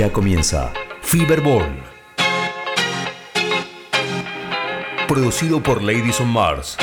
Ya comienza Fiberball. Producido por Ladies on Mars.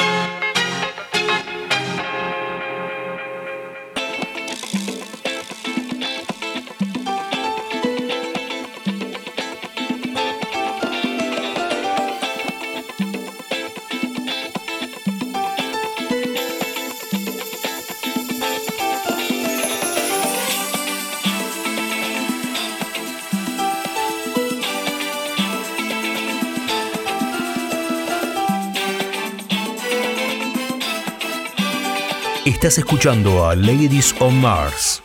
Estás escuchando a Ladies on Mars.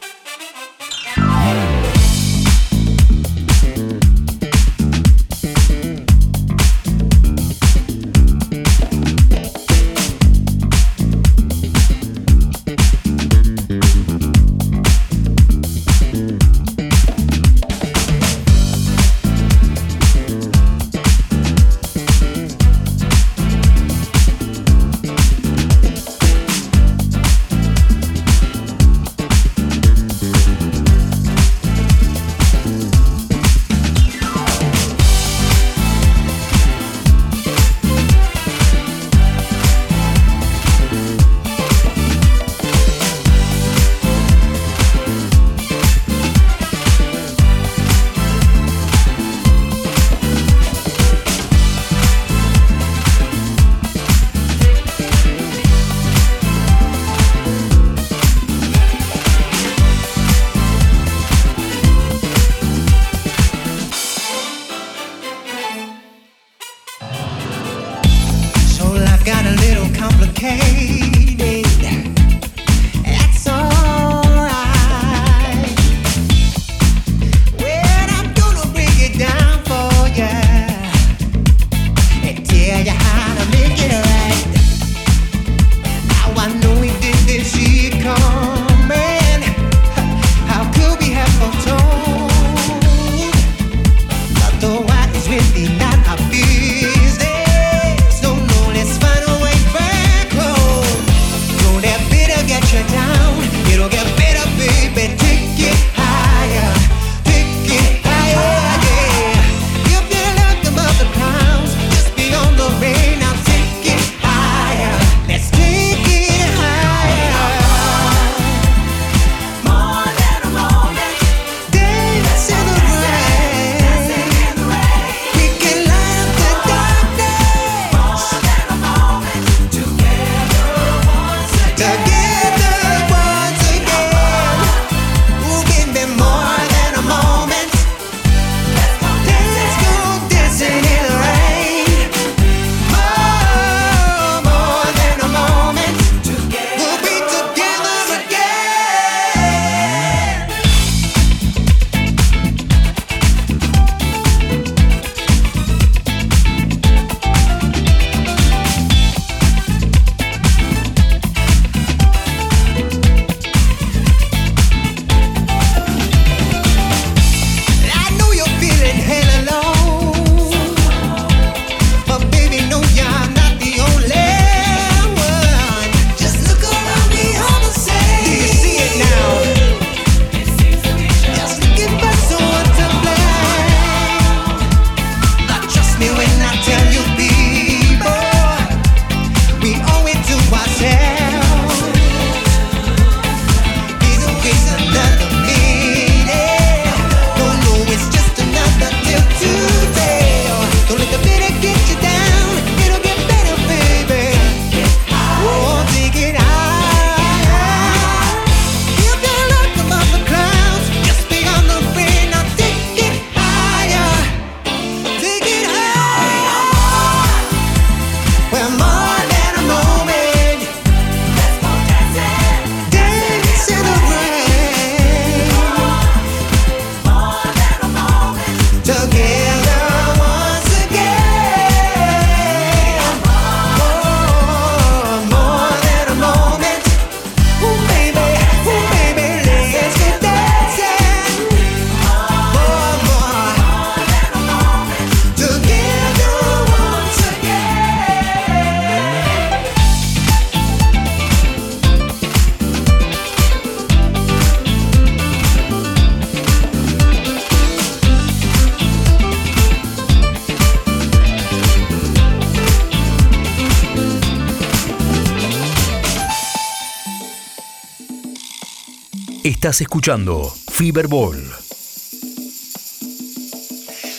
Estás escuchando Fiberball.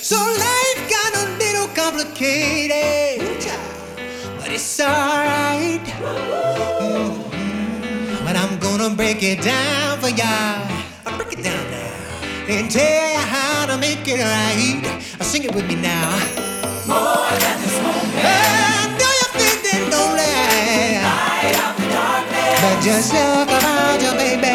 So life got a little complicated, but it's alright. Mm-hmm. But I'm gonna break it down for y'all. I'll break it down now and tell you how to make it right. I'll sing it with me now. More than this moment. And do you feel that lonely? Light up the darkness. But just look around you, baby.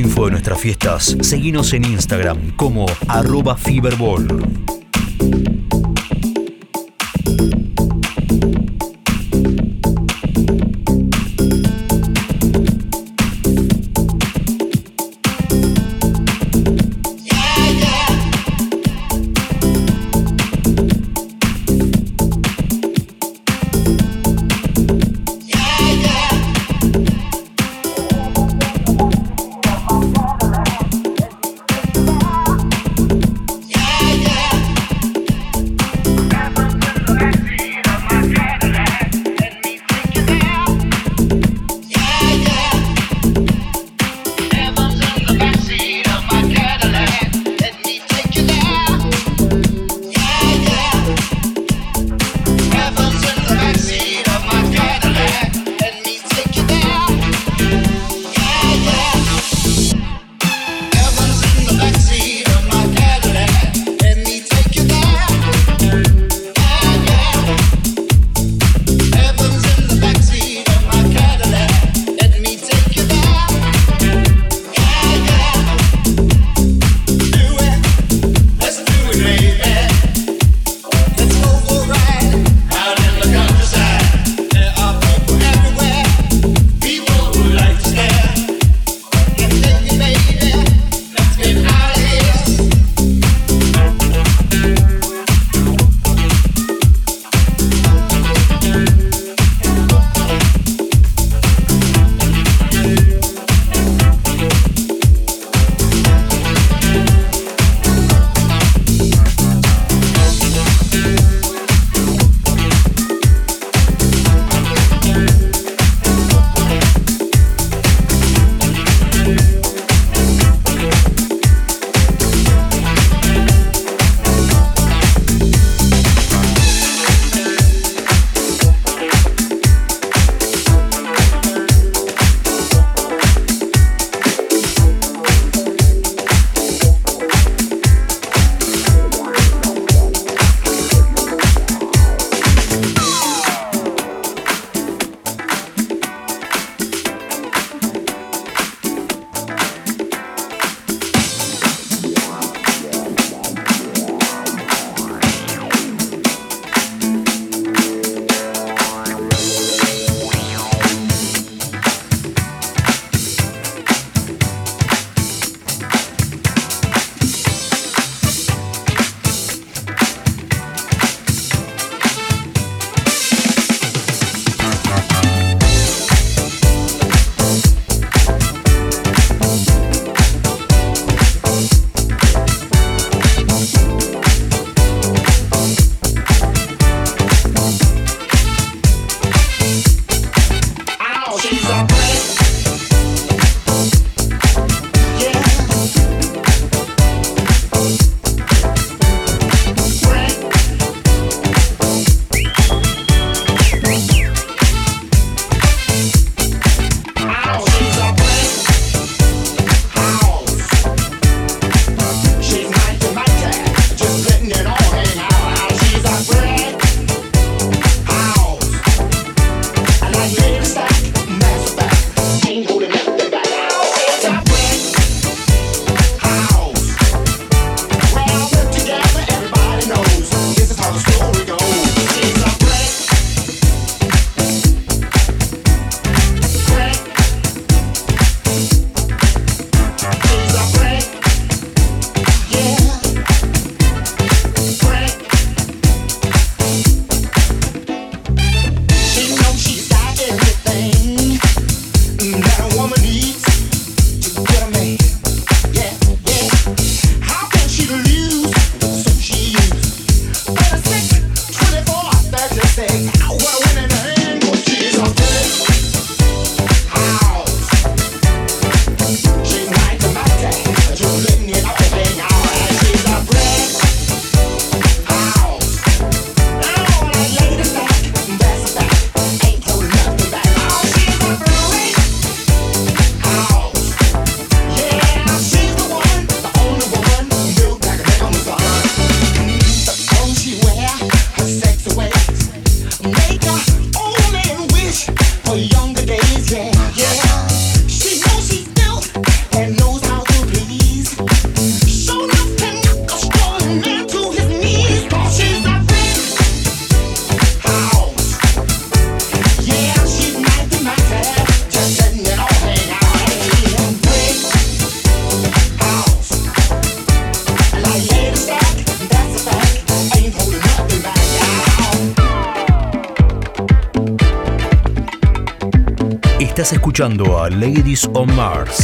Info de nuestras fiestas, seguinos en Instagram como arroba Fiberball. Ladies on Mars.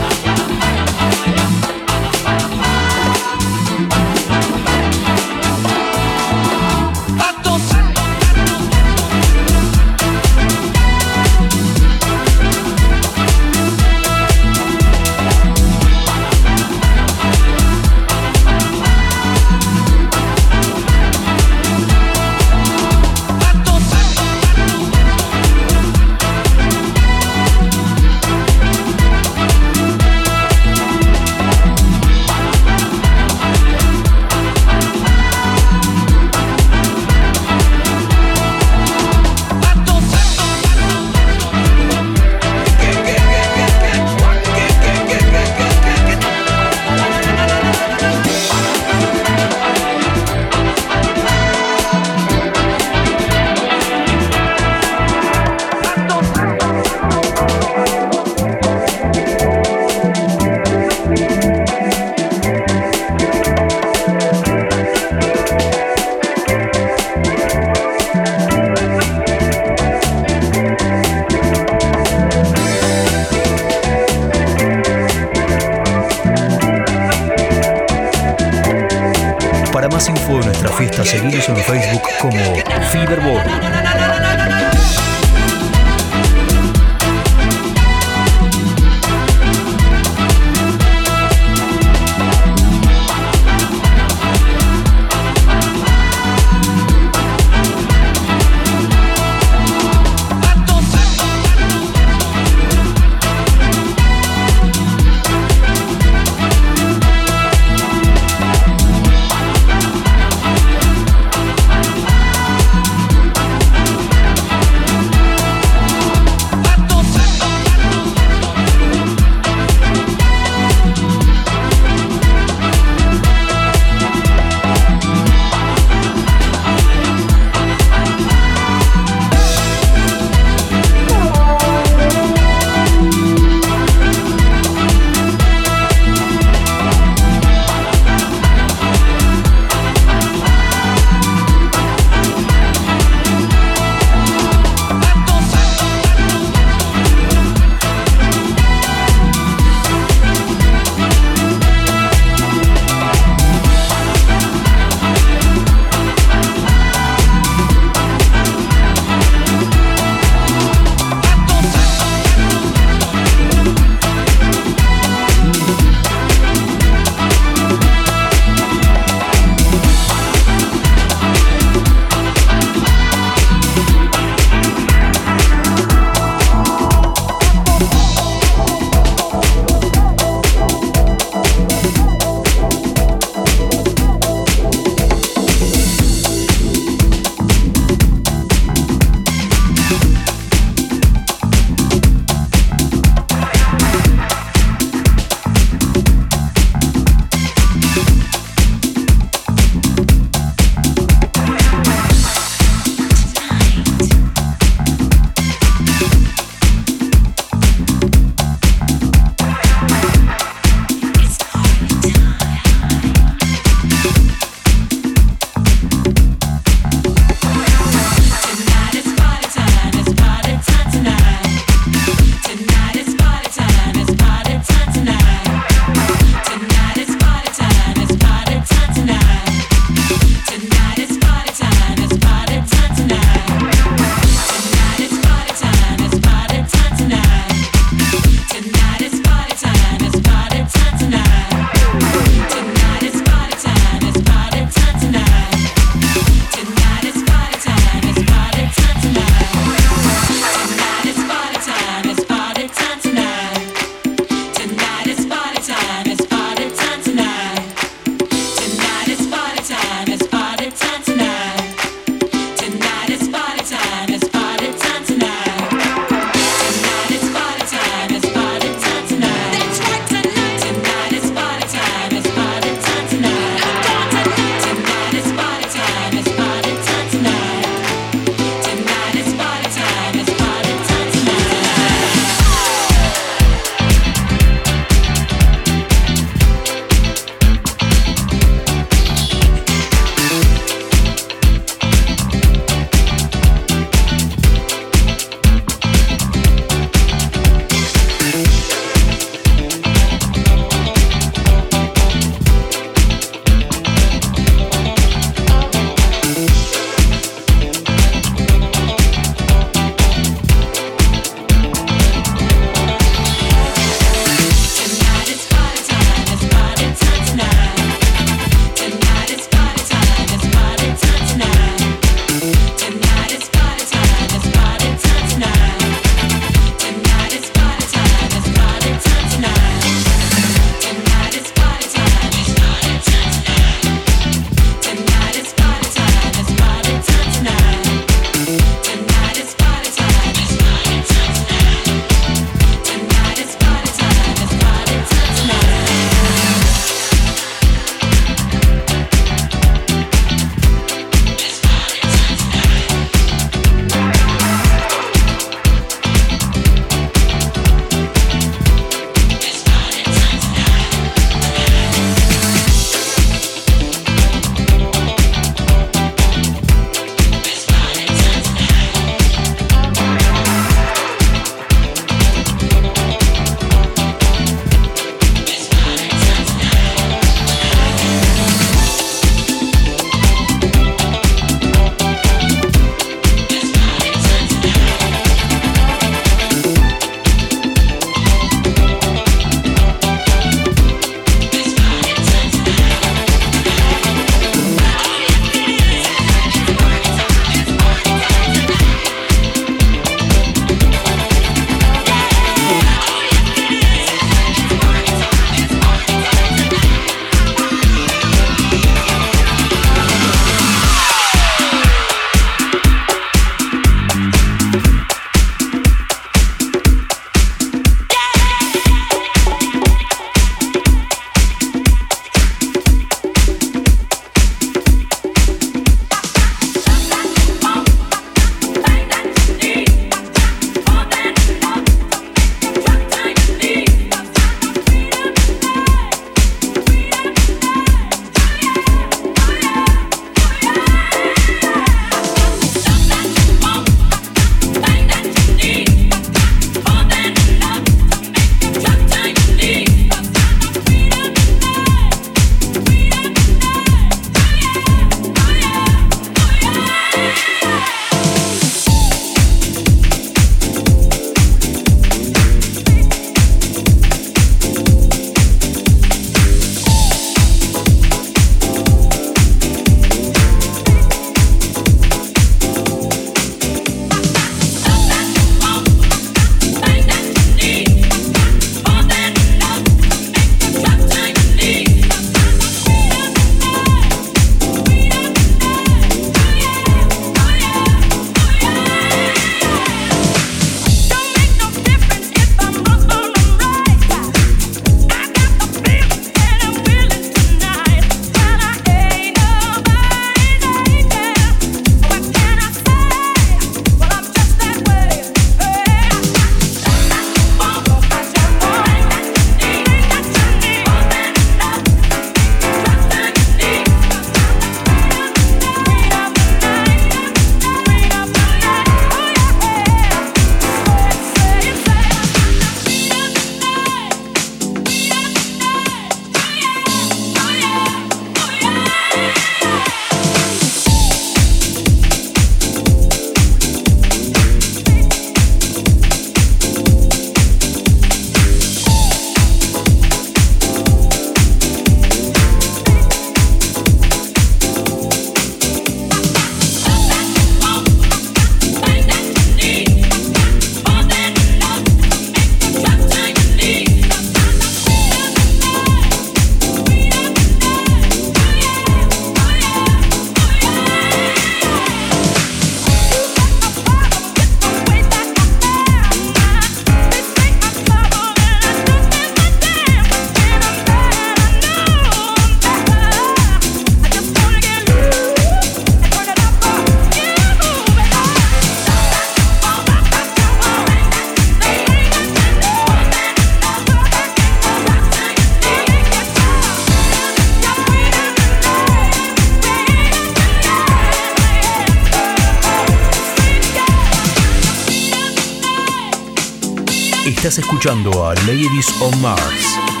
Escuchando a Ladies on Mars.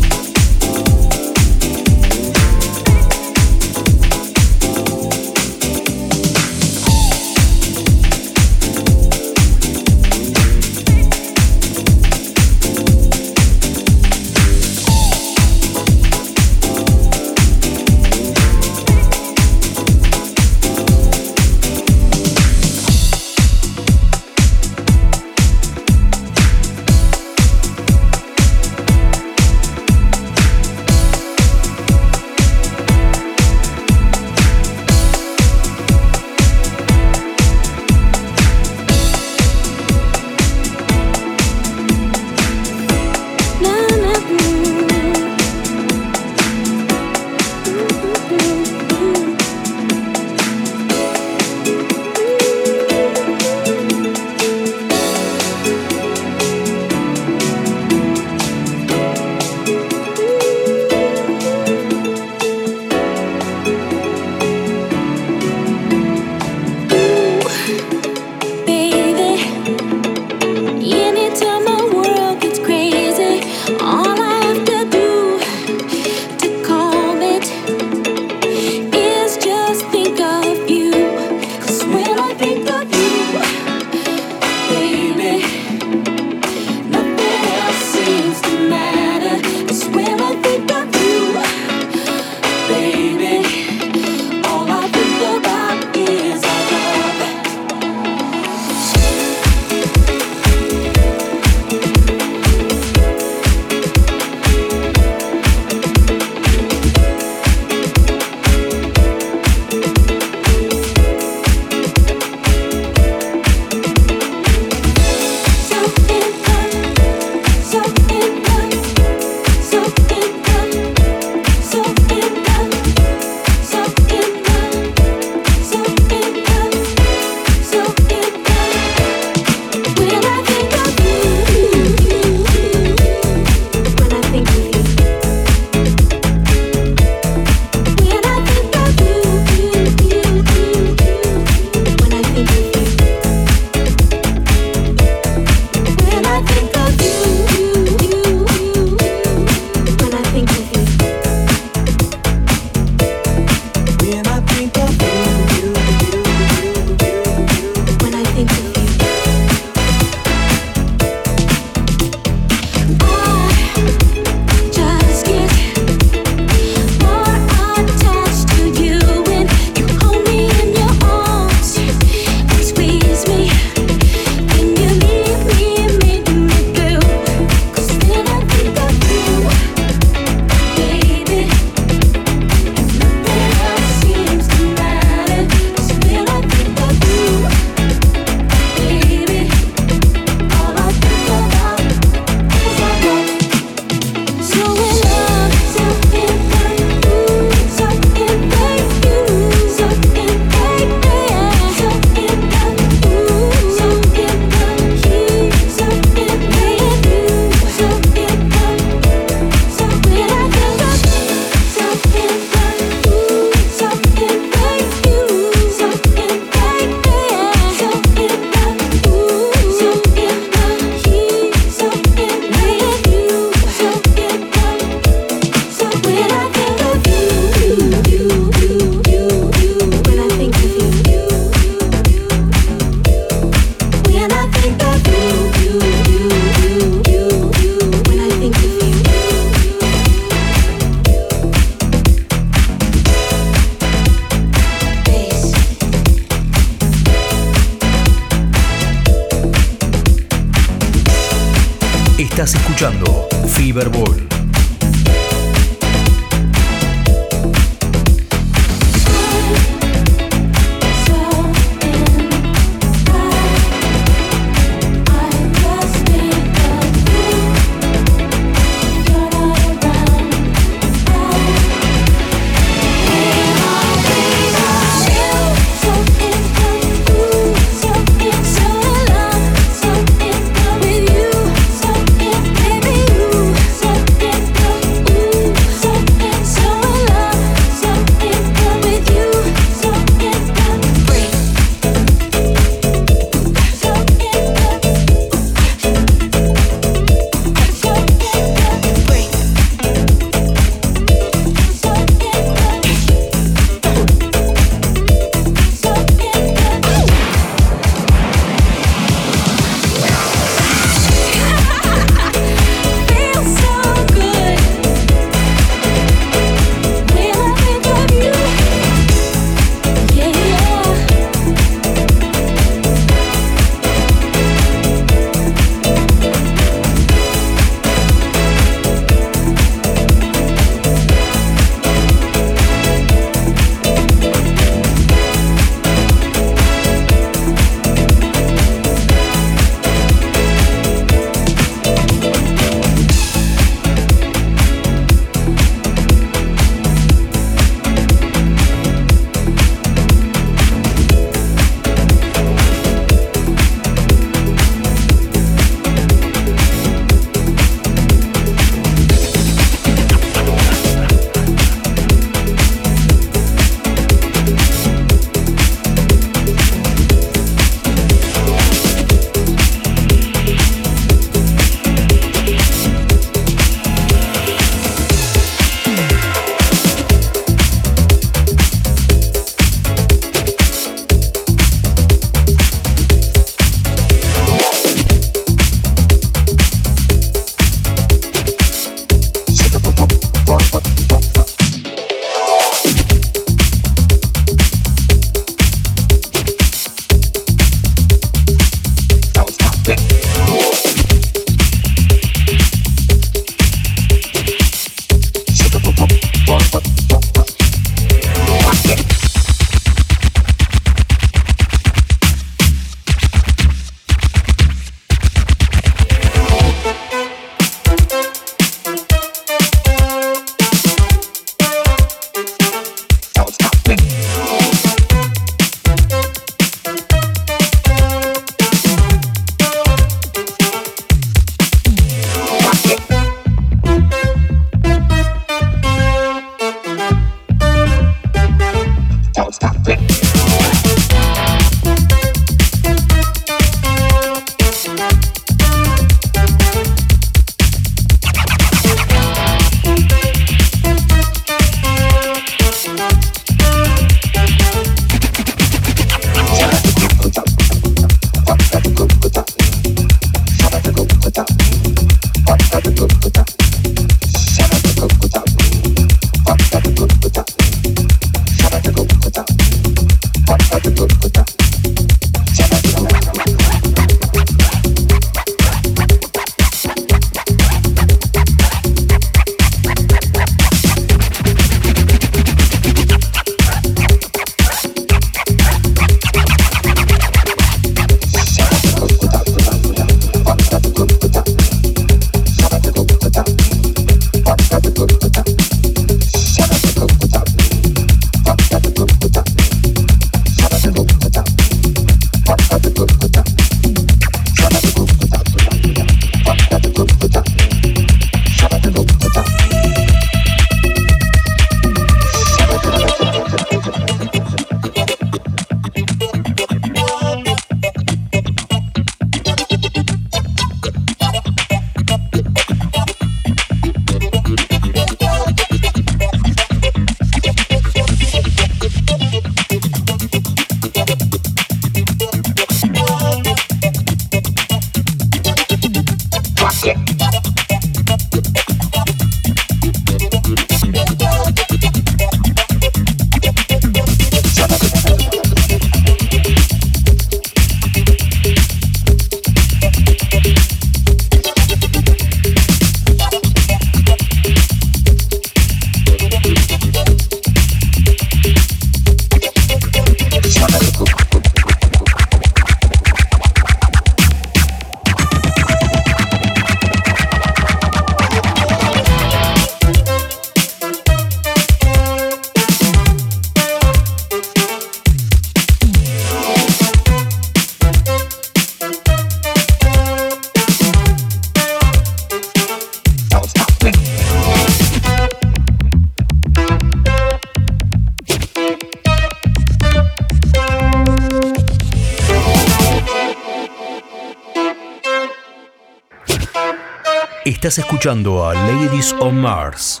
Estás escuchando a Ladies on Mars.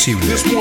Posible.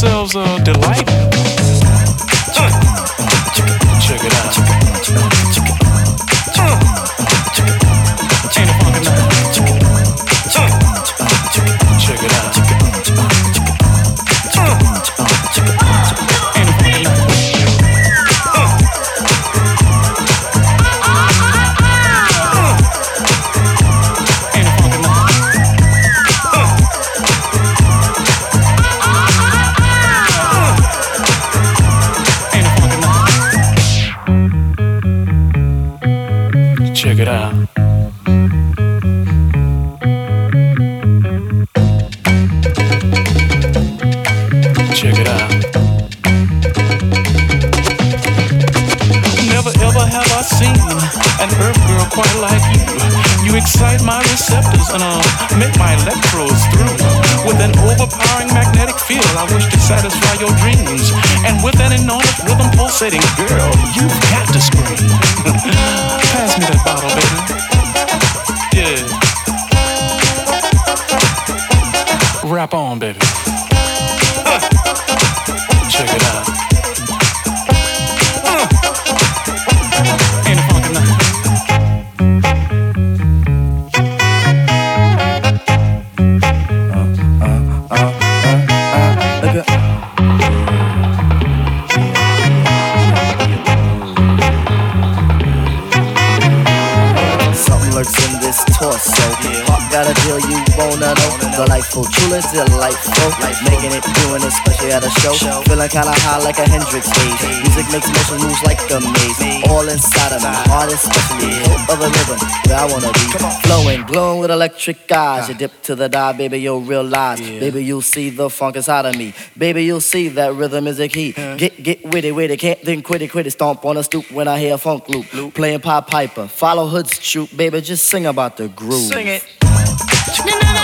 Themselves a delight. At a show. Feeling kinda high like a Hendrix haze. Music makes motion moves like a maze. All inside of me, heart especially. Hope of a rhythm where I wanna be. Flowing, glowing with electric eyes. You dip to the dive, baby, you'll realize. Baby, you'll see the funk inside of me. Baby, you'll see that rhythm is a key. Get, get witty, witty, can't think quit it, quit it. Stomp on a stoop when I hear a funk loop. Playing Pied Piper, follow Hood's troop, baby, just sing about the groove. Sing it. Check it out.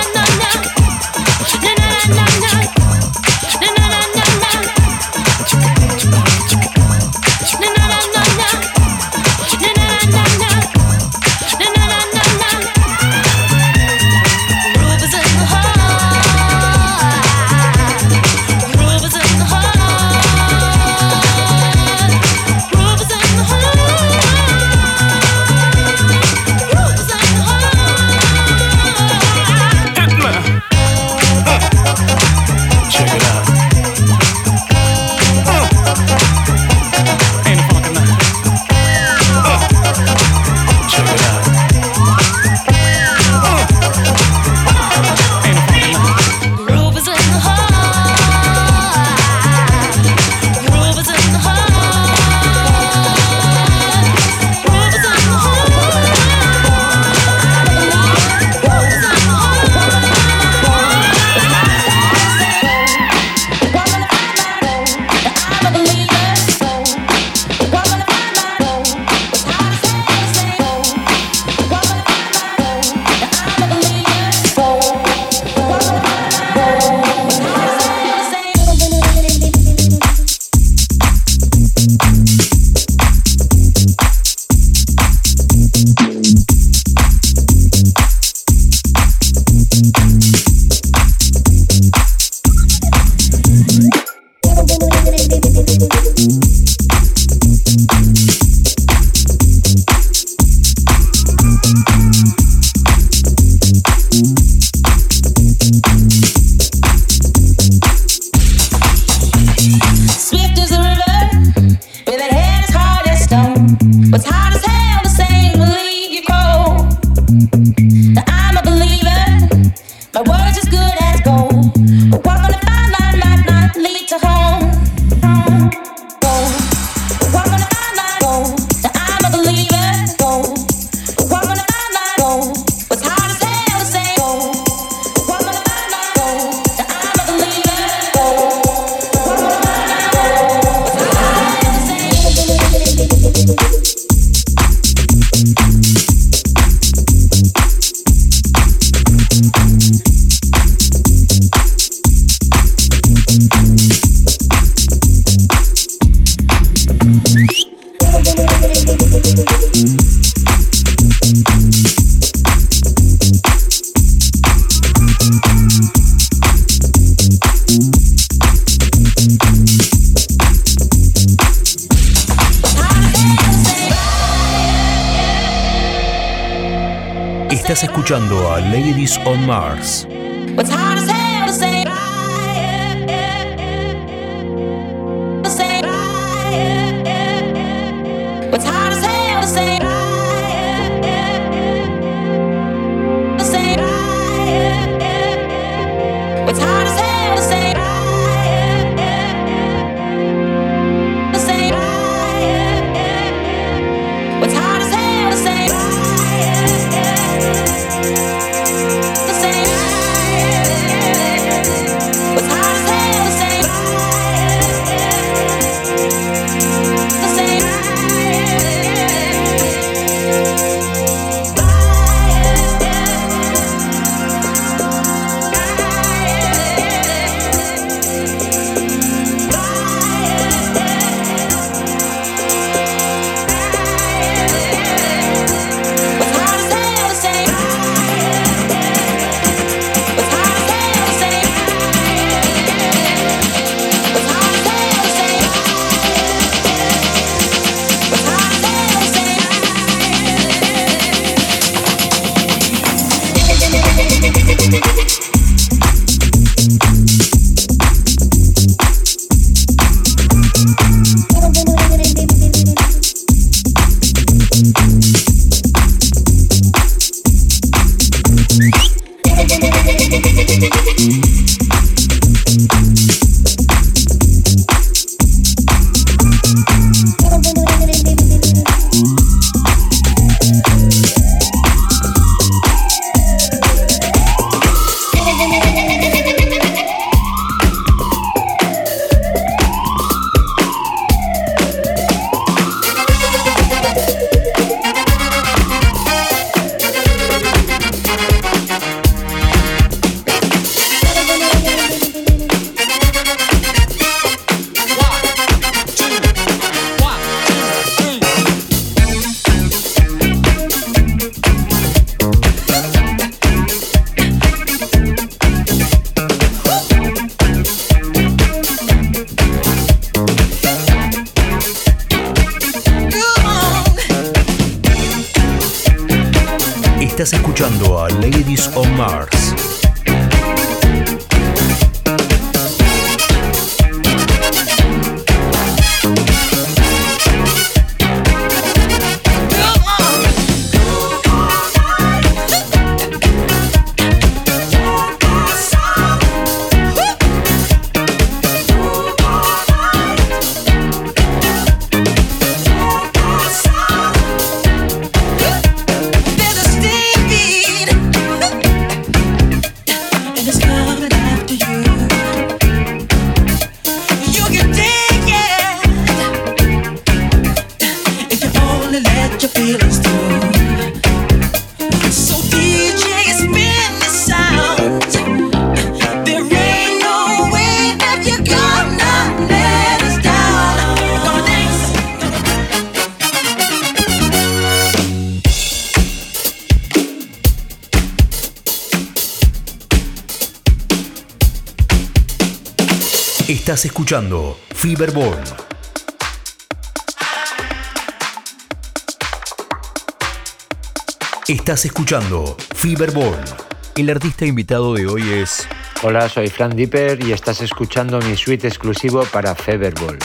Escuchando a Ladies on Mars. Escuchando. Estás escuchando Feverborn. El artista invitado de hoy es. Hola, soy Fran Dipper y estás escuchando mi suite exclusivo para Feverball.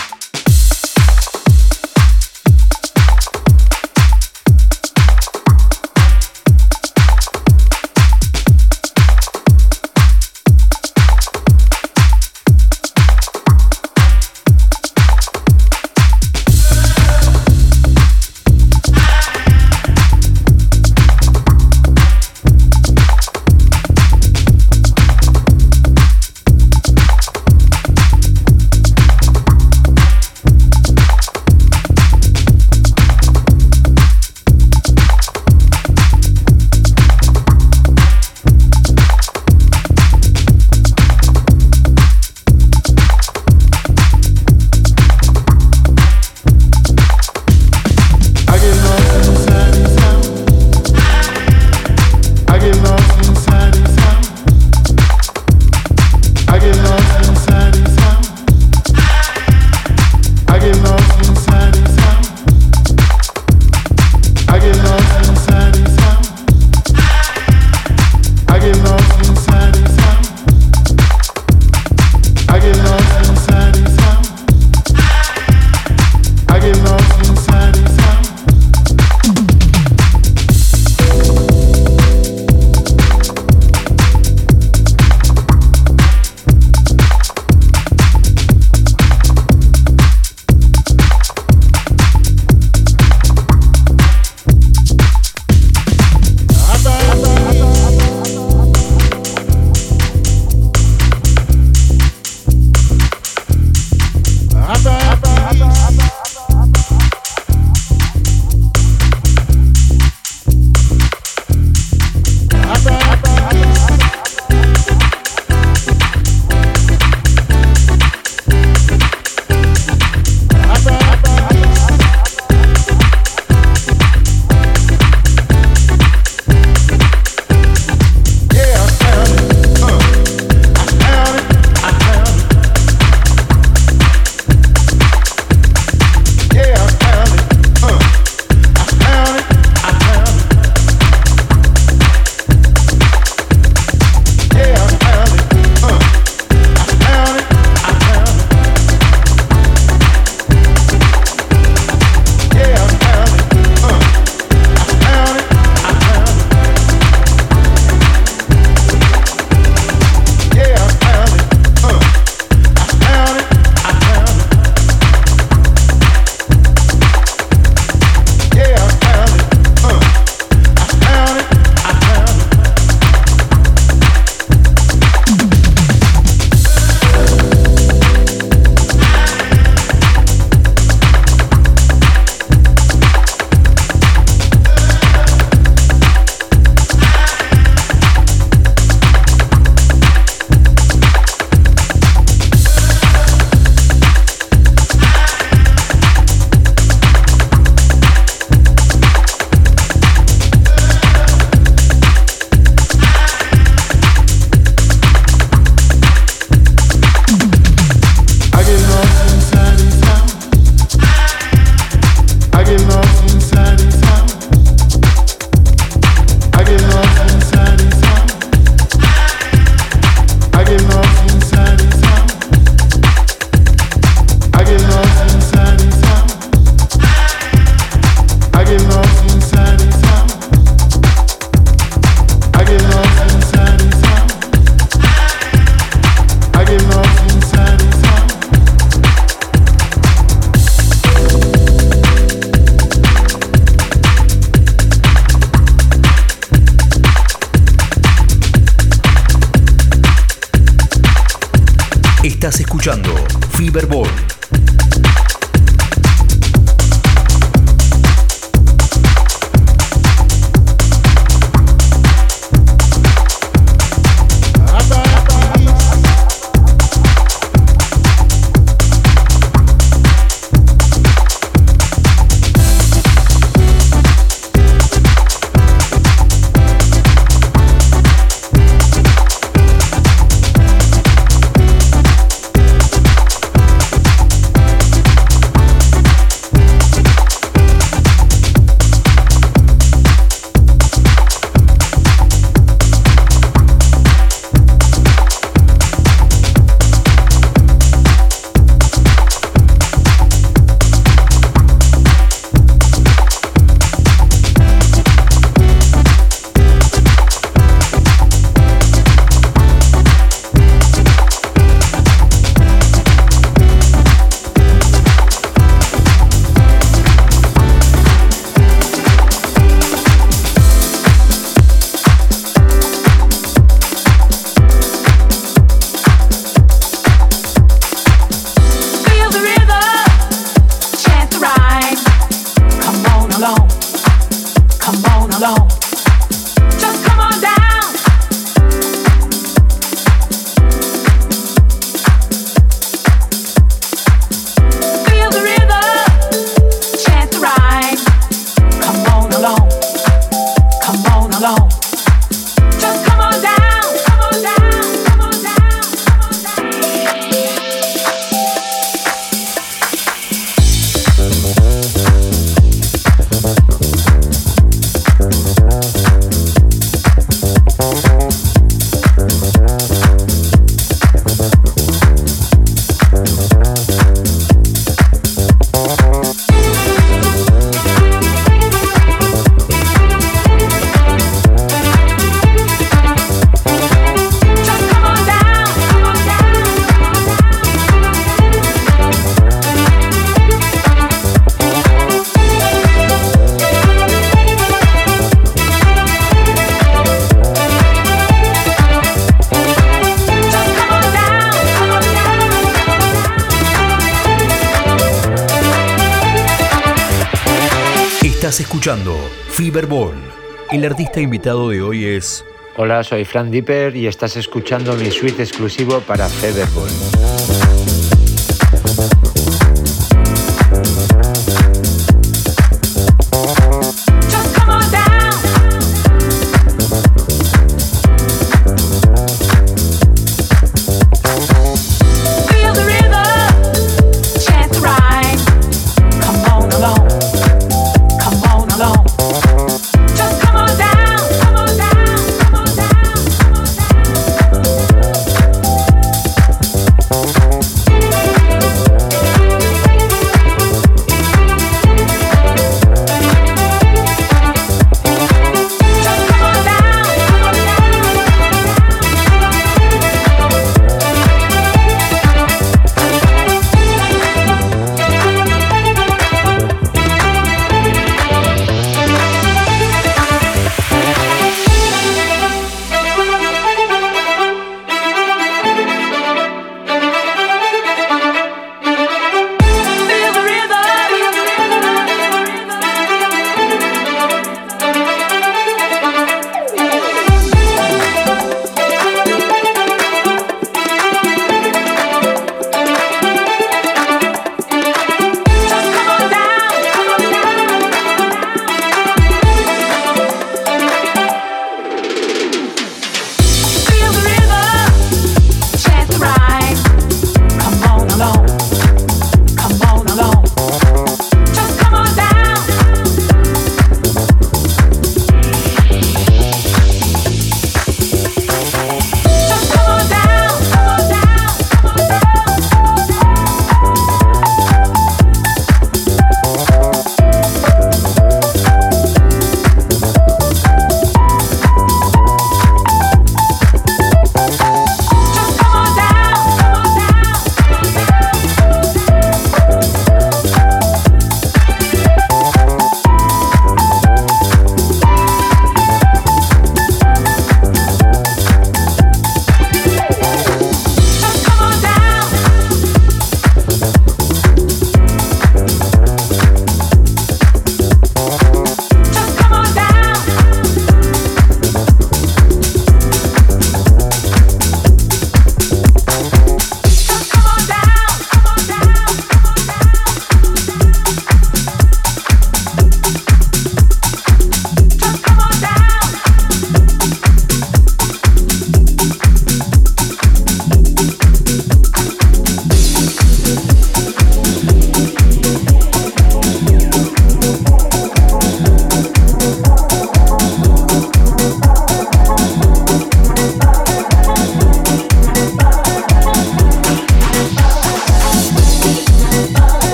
El artista invitado de hoy es... Hola, soy Fran Dipper y estás escuchando mi suite exclusivo para Fiberball.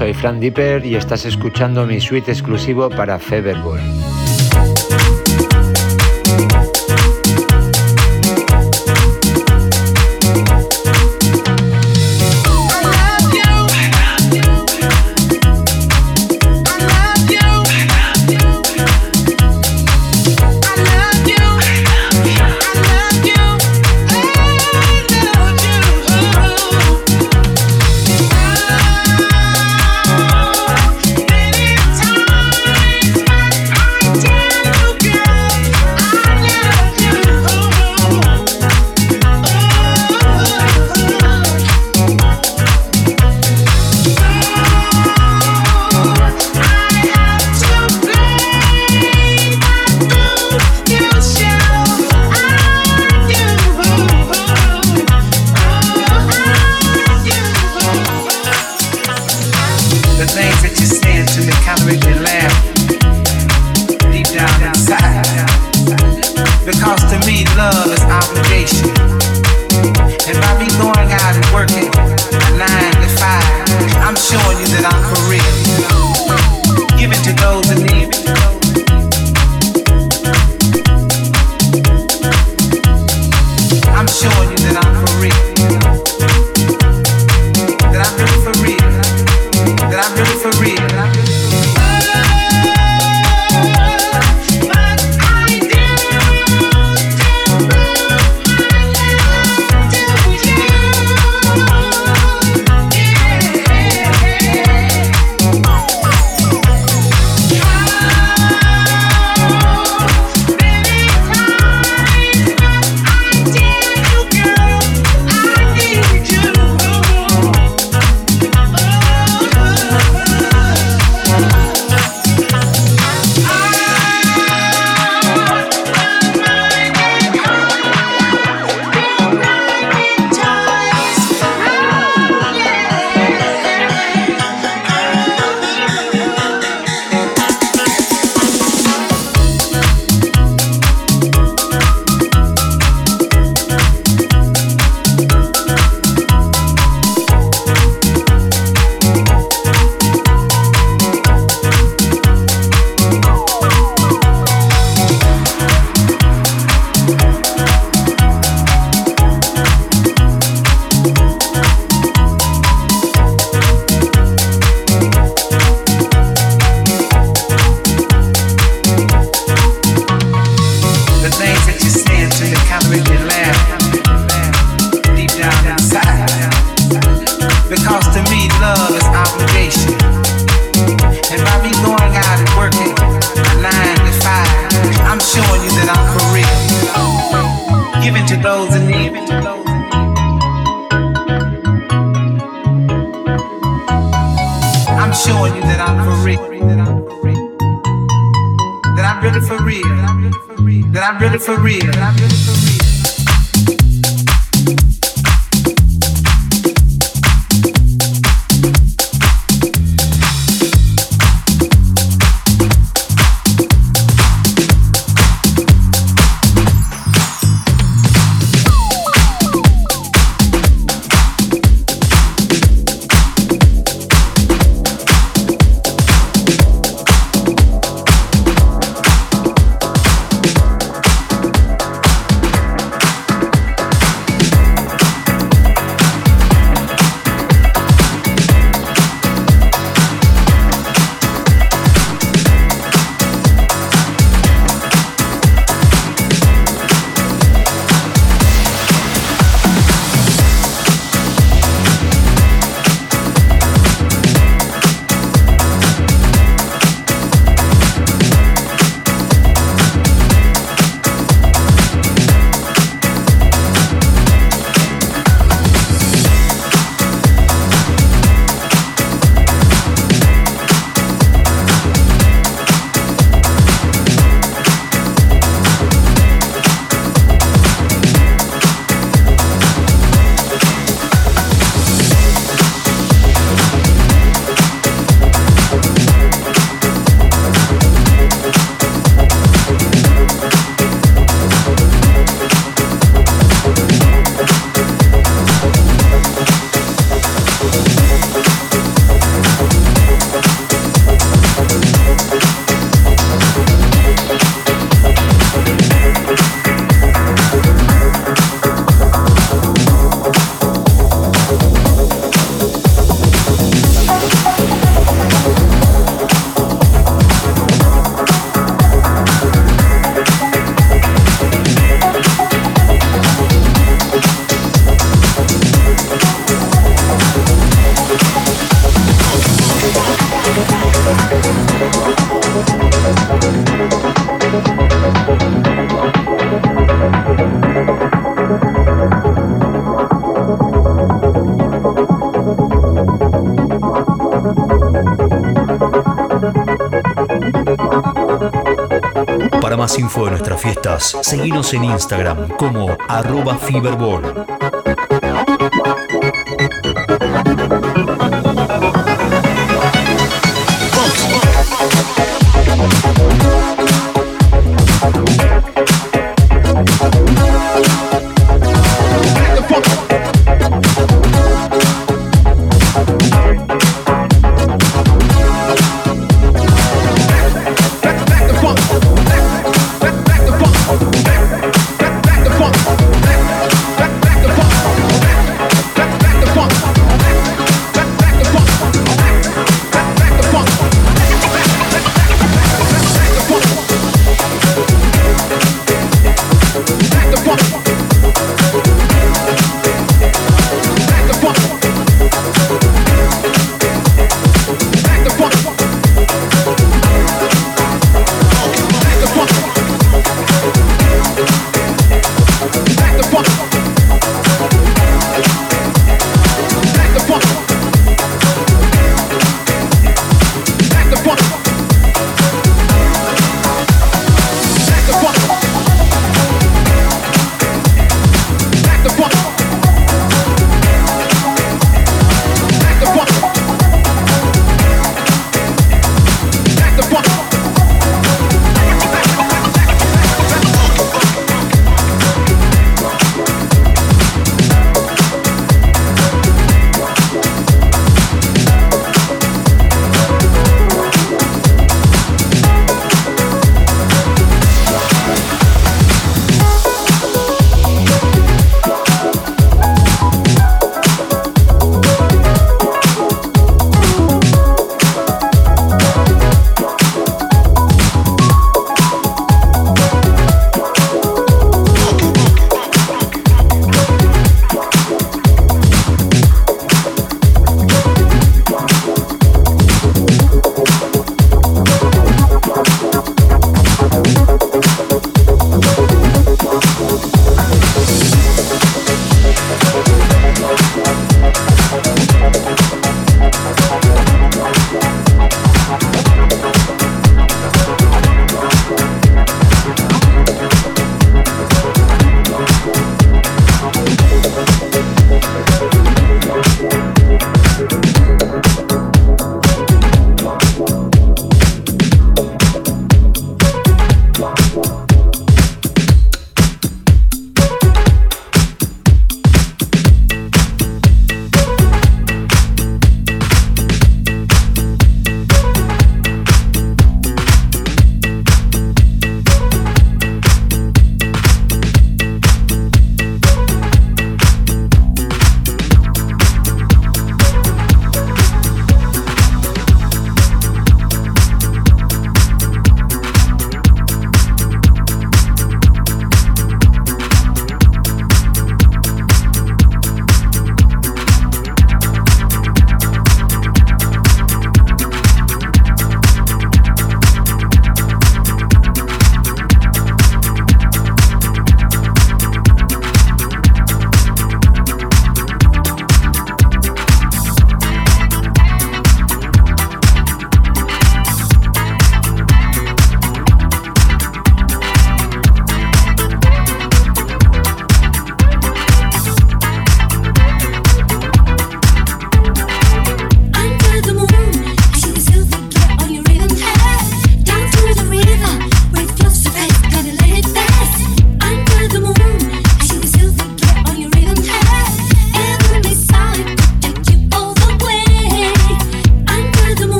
Soy Fran Dipper y estás escuchando mi suite exclusivo para Feverball. for real. Fiestas, seguimos en Instagram como arroba Fiberball.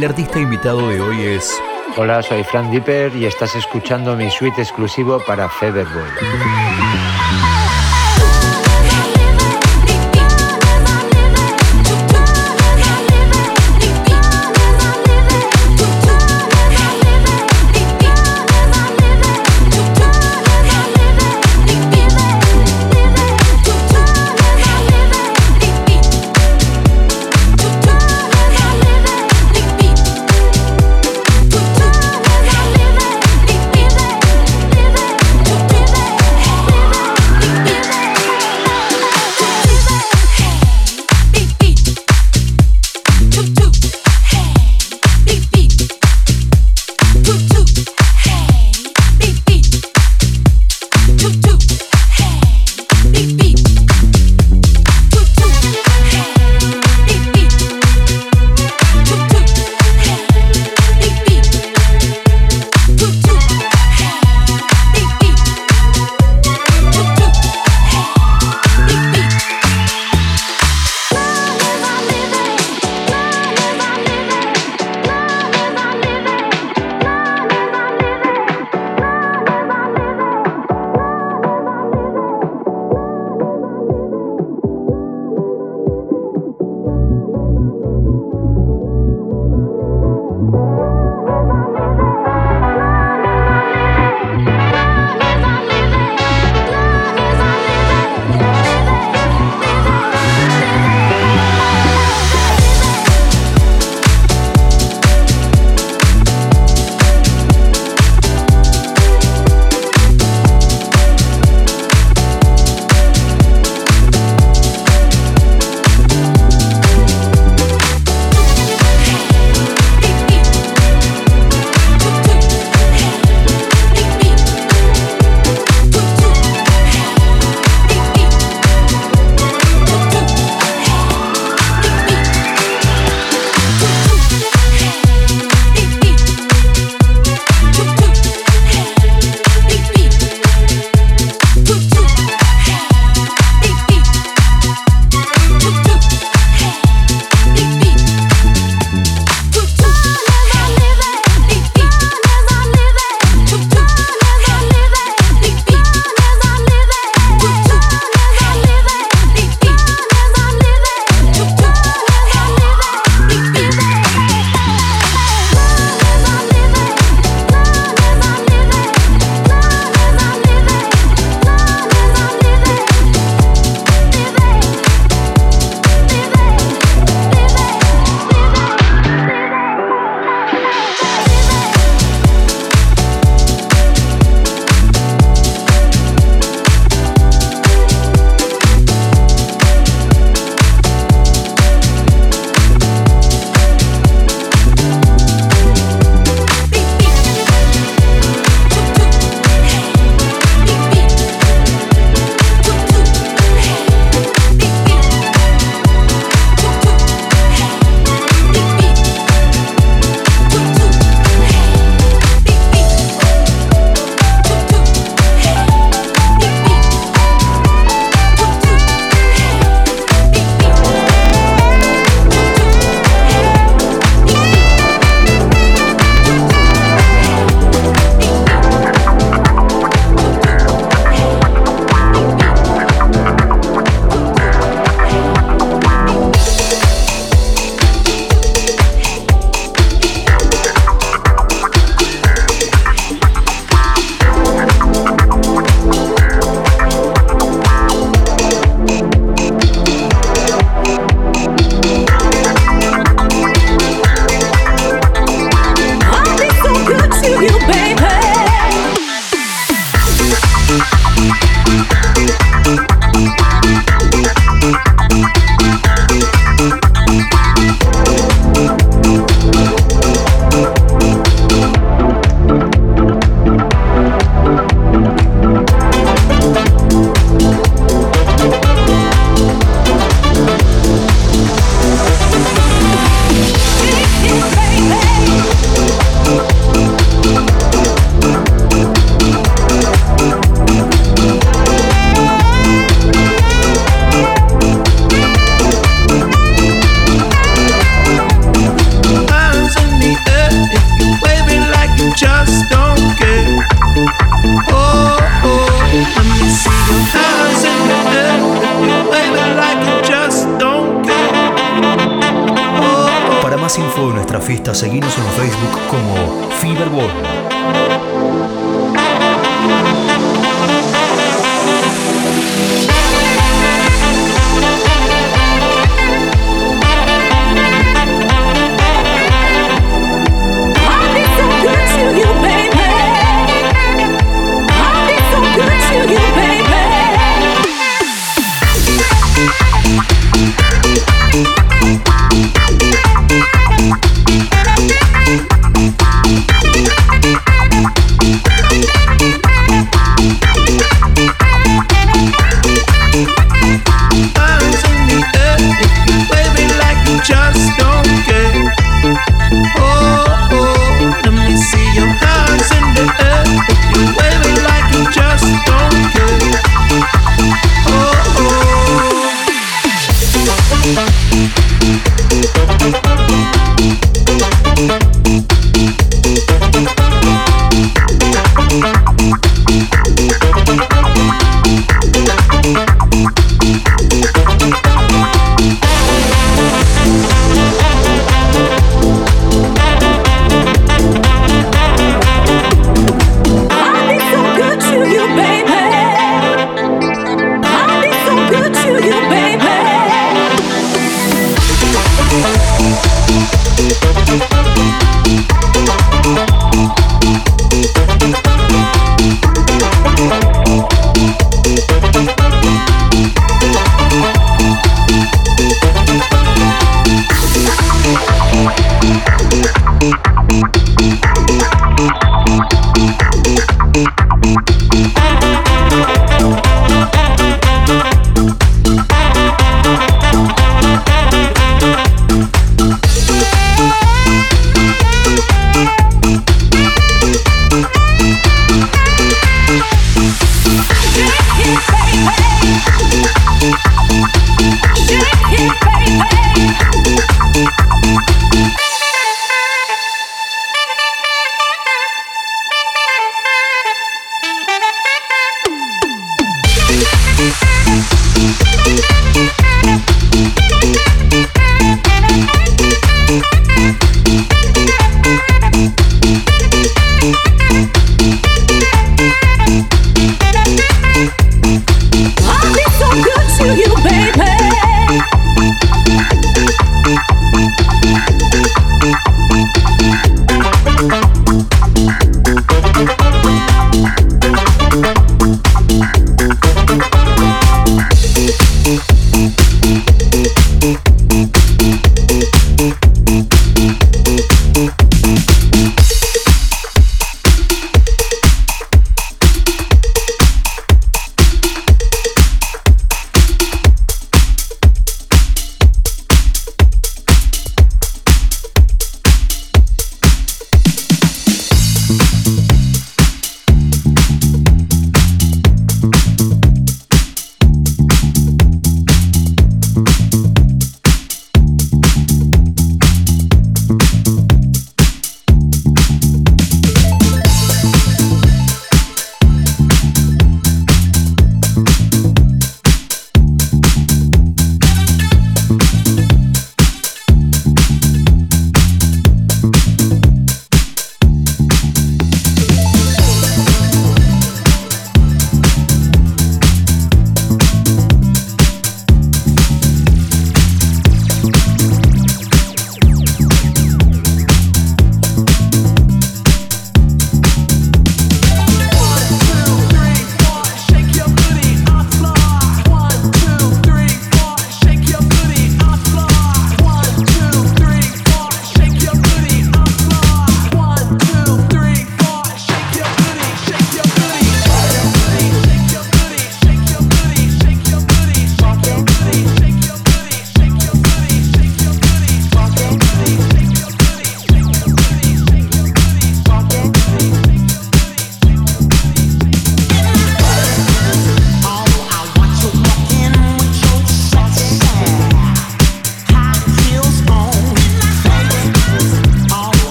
El artista invitado de hoy es Hola, soy Frank Dipper y estás escuchando mi suite exclusivo para Feverboy. just don't care. Oh, oh, let me see your hands in the air. Baby, like you just don't care. Para más info de nuestra fiesta, seguimos en Facebook como Feverborn.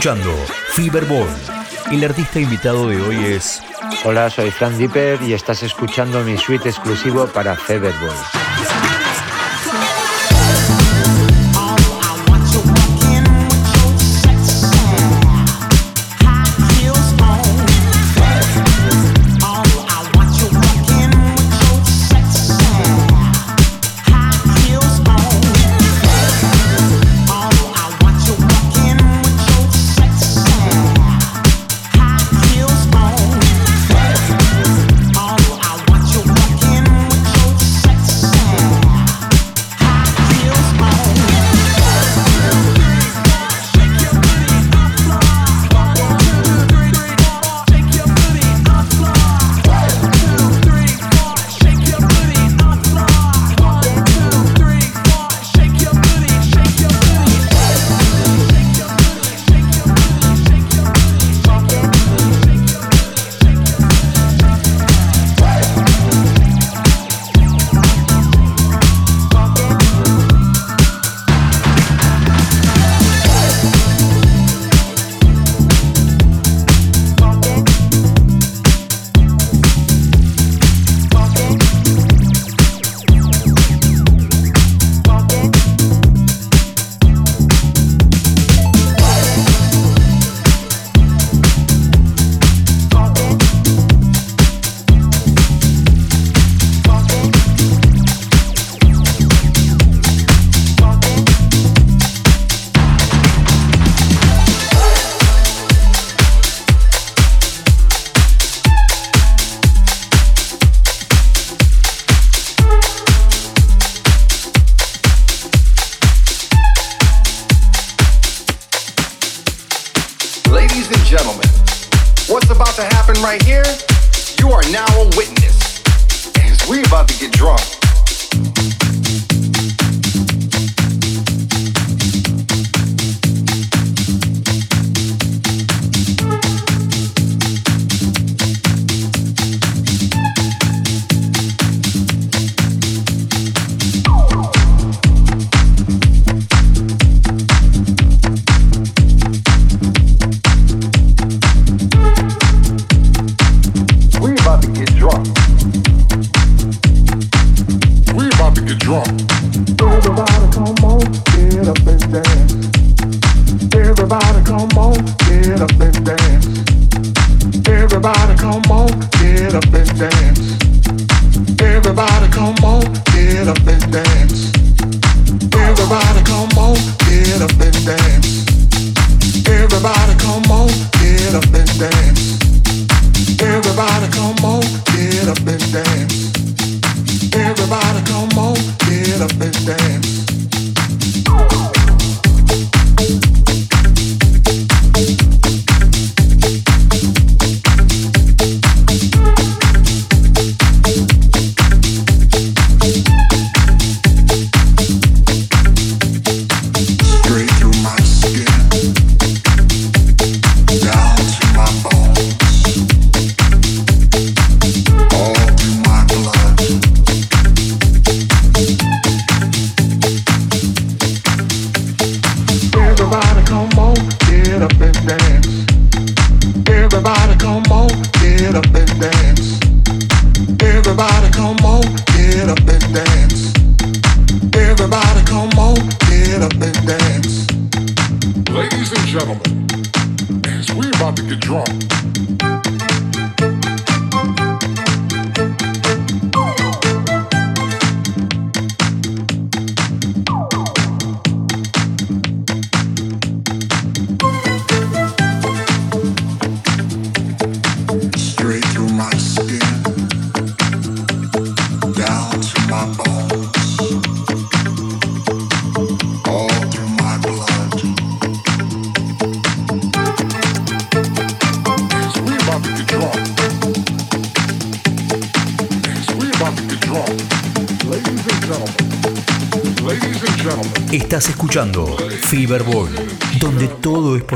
Escuchando Fiberball. El artista invitado de hoy es. Hola, soy Fran Dipper y estás escuchando mi suite exclusivo para Feverball.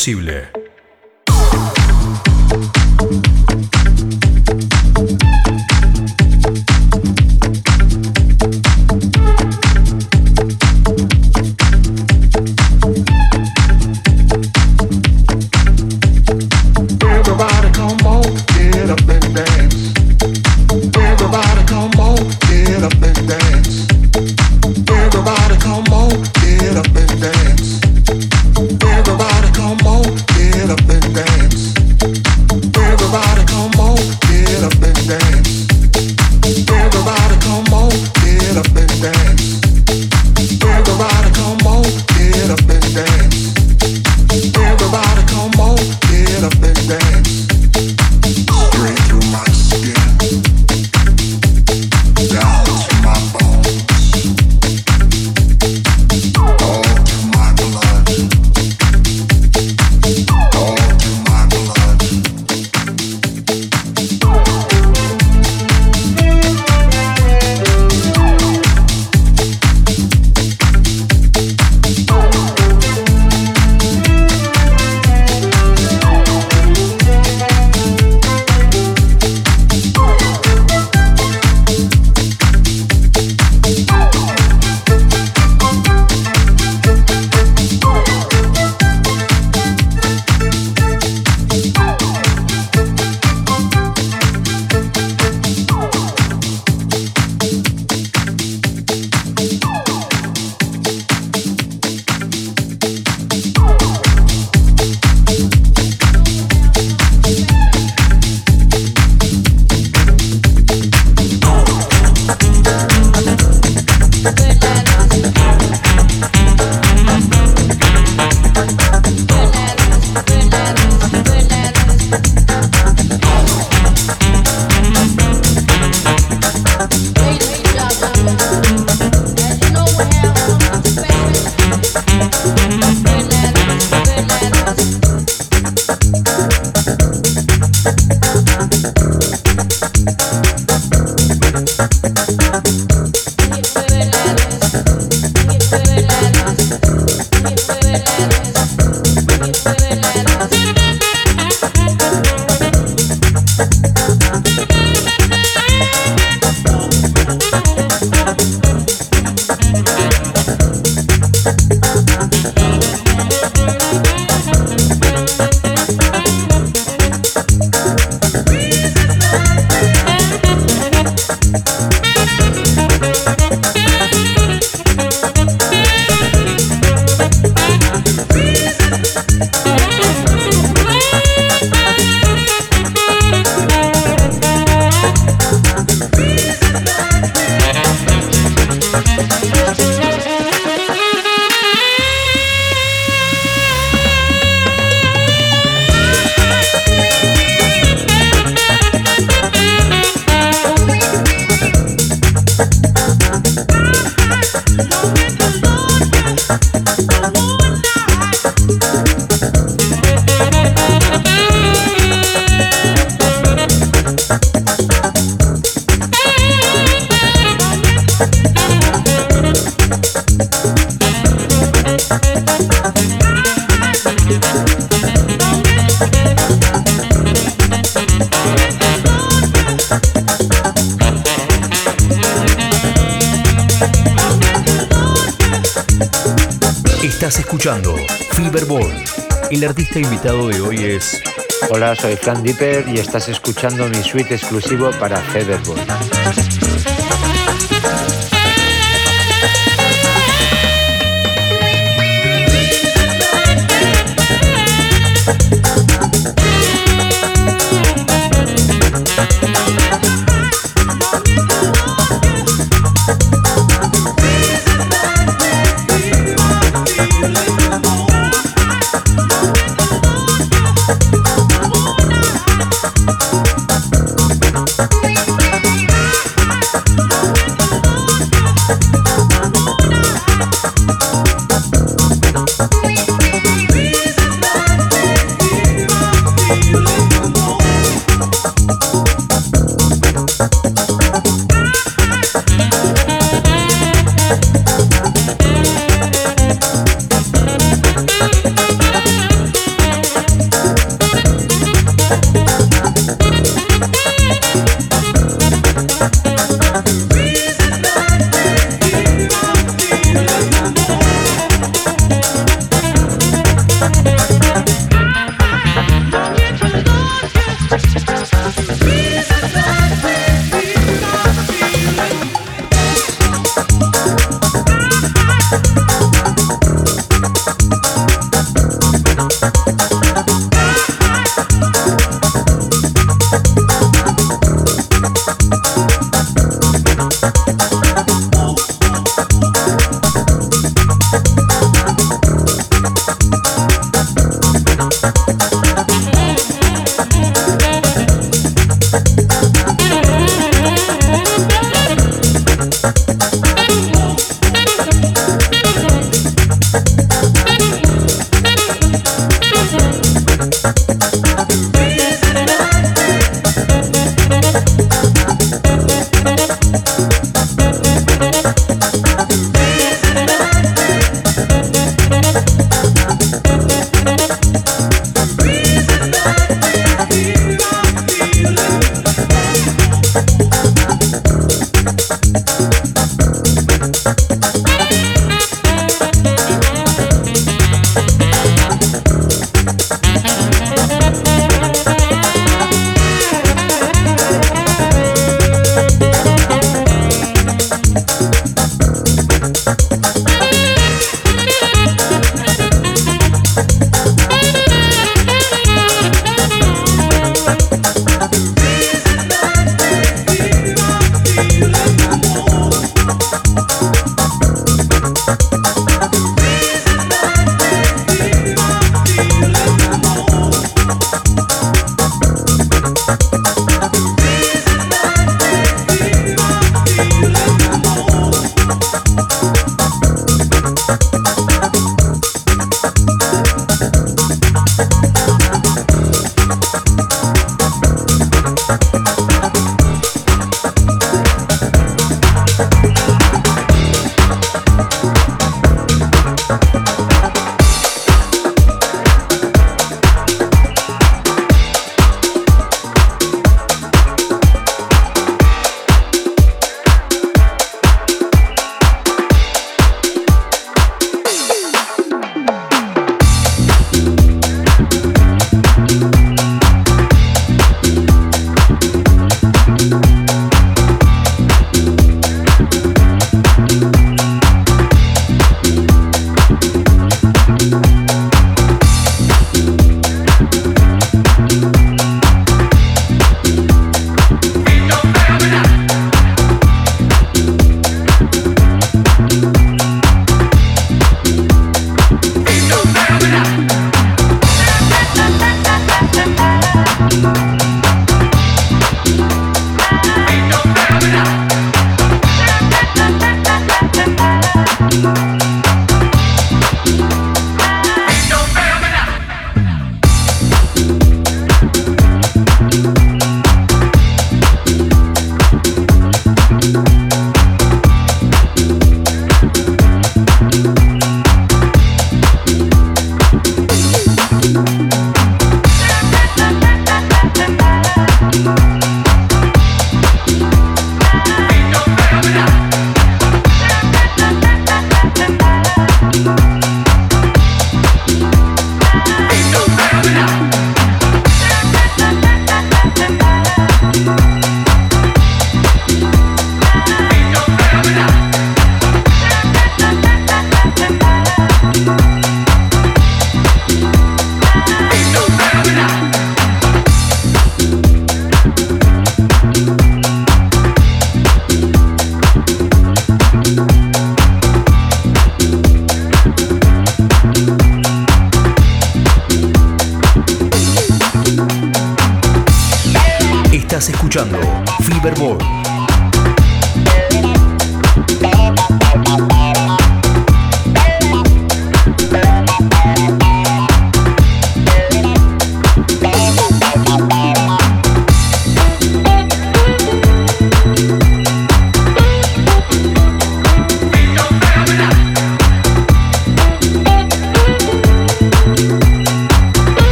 Posible. Soy Fran Dipper y estás escuchando mi suite exclusivo para Feberball.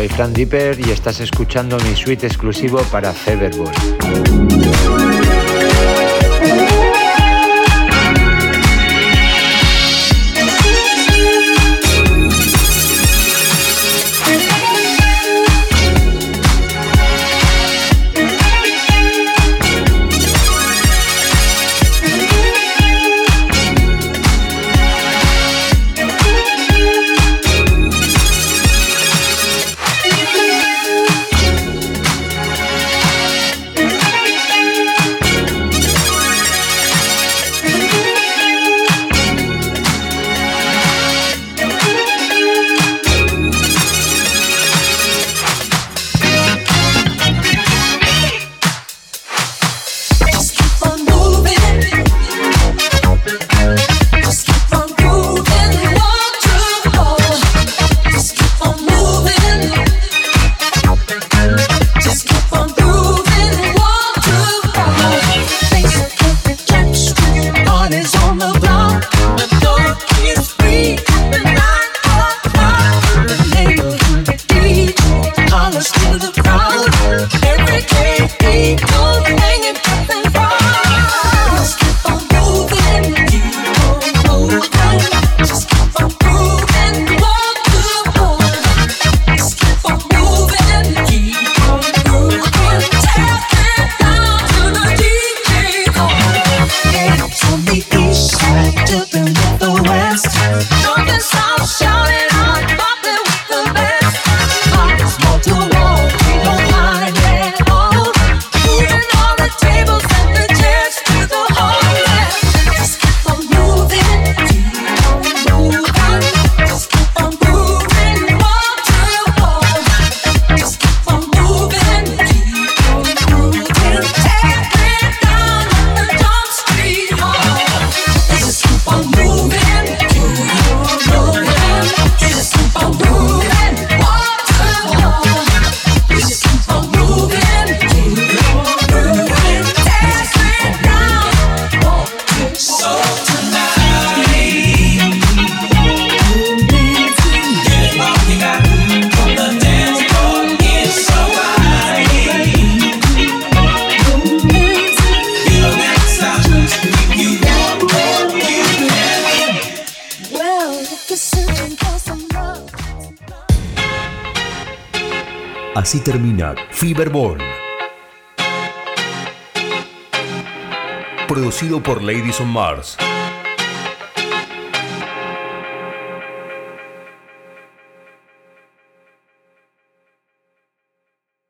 Soy Fran Dipper y estás escuchando mi suite exclusivo para Feverball.